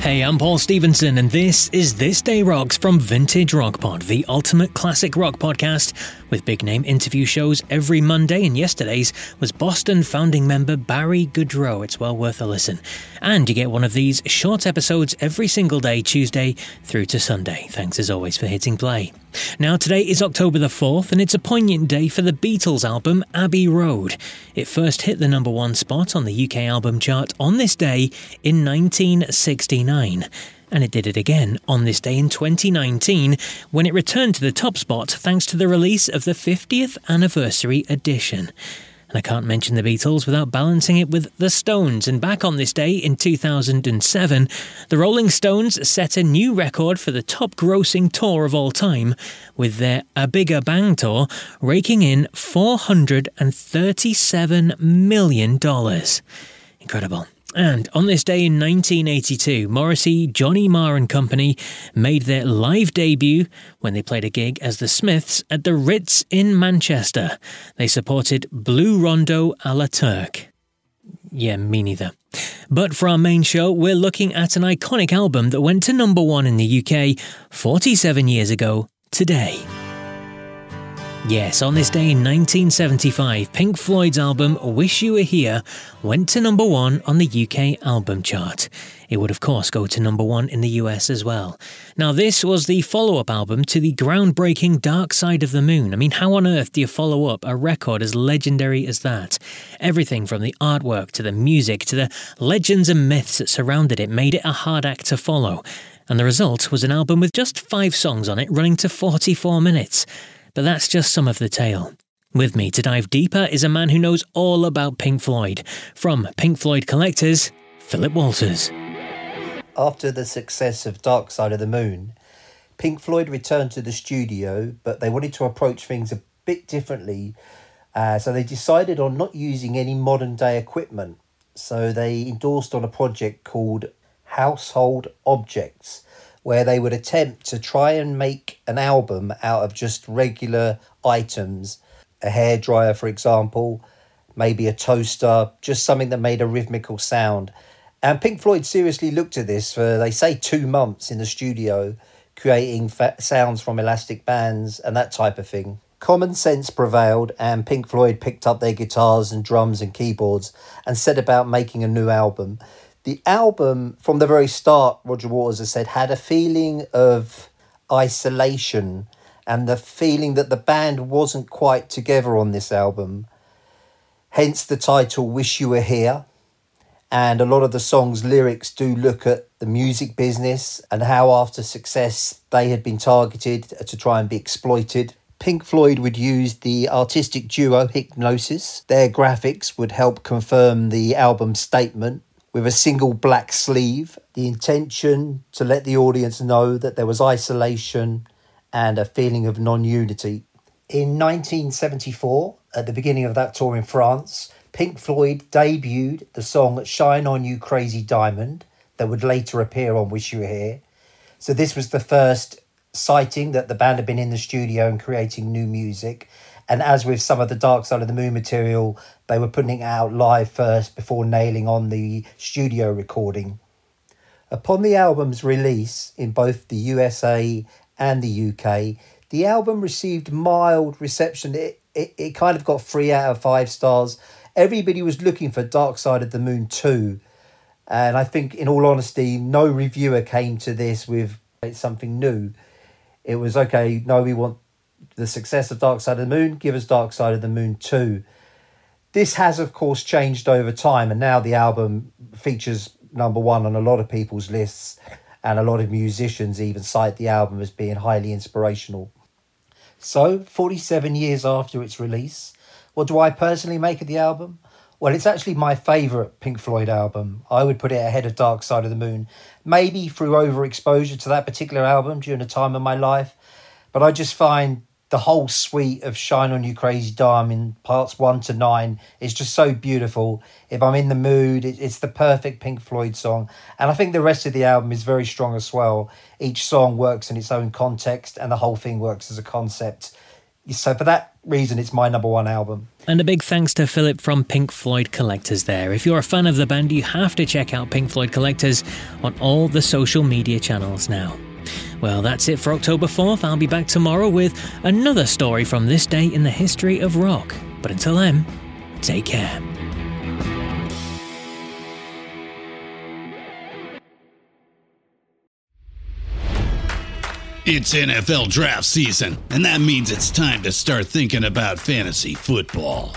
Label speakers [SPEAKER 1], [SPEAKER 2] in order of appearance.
[SPEAKER 1] Hey, I'm Paul Stevenson, and this is This Day Rocks from Vintage Rock Pod, the ultimate classic rock podcast with big name interview shows every Monday. And yesterday's was Boston founding member Barry Goudreau. It's well worth a listen. And you get one of these short episodes every single day, Tuesday through to Sunday. Thanks as always for hitting play. Now, today is October the 4th, and it's a poignant day for the Beatles album Abbey Road. It first hit the number one spot on the UK album chart on this day in 1969. And it did it again on this day in 2019 when it returned to the top spot thanks to the release of the 50th anniversary edition. And I can't mention the Beatles without balancing it with the Stones. And back on this day in 2007, the Rolling Stones set a new record for the top grossing tour of all time, with their A Bigger Bang tour raking in $437 million. Incredible. And on this day in 1982, Morrissey, Johnny Marr and Company made their live debut when they played a gig as the Smiths at the Ritz in Manchester. They supported Blue Rondo a la Turk. Yeah, me neither. But for our main show, we're looking at an iconic album that went to number one in the UK 47 years ago today. Yes, on this day in 1975, Pink Floyd's album Wish You Were Here went to number one on the UK album chart. It would, of course, go to number one in the US as well. Now, this was the follow up album to the groundbreaking Dark Side of the Moon. I mean, how on earth do you follow up a record as legendary as that? Everything from the artwork to the music to the legends and myths that surrounded it made it a hard act to follow. And the result was an album with just five songs on it, running to 44 minutes. But that's just some of the tale. With me to dive deeper is a man who knows all about Pink Floyd. From Pink Floyd Collectors, Philip Walters.
[SPEAKER 2] After the success of Dark Side of the Moon, Pink Floyd returned to the studio, but they wanted to approach things a bit differently. Uh, so they decided on not using any modern day equipment. So they endorsed on a project called Household Objects where they would attempt to try and make an album out of just regular items a hair dryer, for example, maybe a toaster, just something that made a rhythmical sound. And Pink Floyd seriously looked at this for, they say, two months in the studio, creating sounds from elastic bands and that type of thing. Common sense prevailed, and Pink Floyd picked up their guitars and drums and keyboards and set about making a new album the album from the very start, Roger Waters has said, had a feeling of isolation and the feeling that the band wasn't quite together on this album. Hence the title Wish You Were Here. And a lot of the song's lyrics do look at the music business and how, after success, they had been targeted to try and be exploited. Pink Floyd would use the artistic duo Hipgnosis. Their graphics would help confirm the album statement with a single black sleeve, the intention to let the audience know that there was isolation and a feeling of non unity. In 1974, at the beginning of that tour in France, Pink Floyd debuted the song Shine On You Crazy Diamond that would later appear on Wish You Were Here. So, this was the first sighting that the band had been in the studio and creating new music. And as with some of the Dark Side of the Moon material, they were putting it out live first before nailing on the studio recording. Upon the album's release in both the USA and the UK, the album received mild reception. It, it, it kind of got three out of five stars. Everybody was looking for Dark Side of the Moon 2. And I think, in all honesty, no reviewer came to this with something new. It was okay, no, we want the success of Dark Side of the Moon, give us Dark Side of the Moon 2. This has, of course, changed over time, and now the album features number one on a lot of people's lists, and a lot of musicians even cite the album as being highly inspirational. So, 47 years after its release, what do I personally make of the album? Well, it's actually my favourite Pink Floyd album. I would put it ahead of Dark Side of the Moon, maybe through overexposure to that particular album during a time of my life. But I just find the whole suite of Shine On You Crazy Diamond, parts one to nine, is just so beautiful. If I'm in the mood, it's the perfect Pink Floyd song. And I think the rest of the album is very strong as well. Each song works in its own context, and the whole thing works as a concept. So, for that reason, it's my number one album.
[SPEAKER 1] And a big thanks to Philip from Pink Floyd Collectors there. If you're a fan of the band, you have to check out Pink Floyd Collectors on all the social media channels now. Well, that's it for October 4th. I'll be back tomorrow with another story from this day in the history of rock. But until then, take care.
[SPEAKER 3] It's NFL draft season, and that means it's time to start thinking about fantasy football.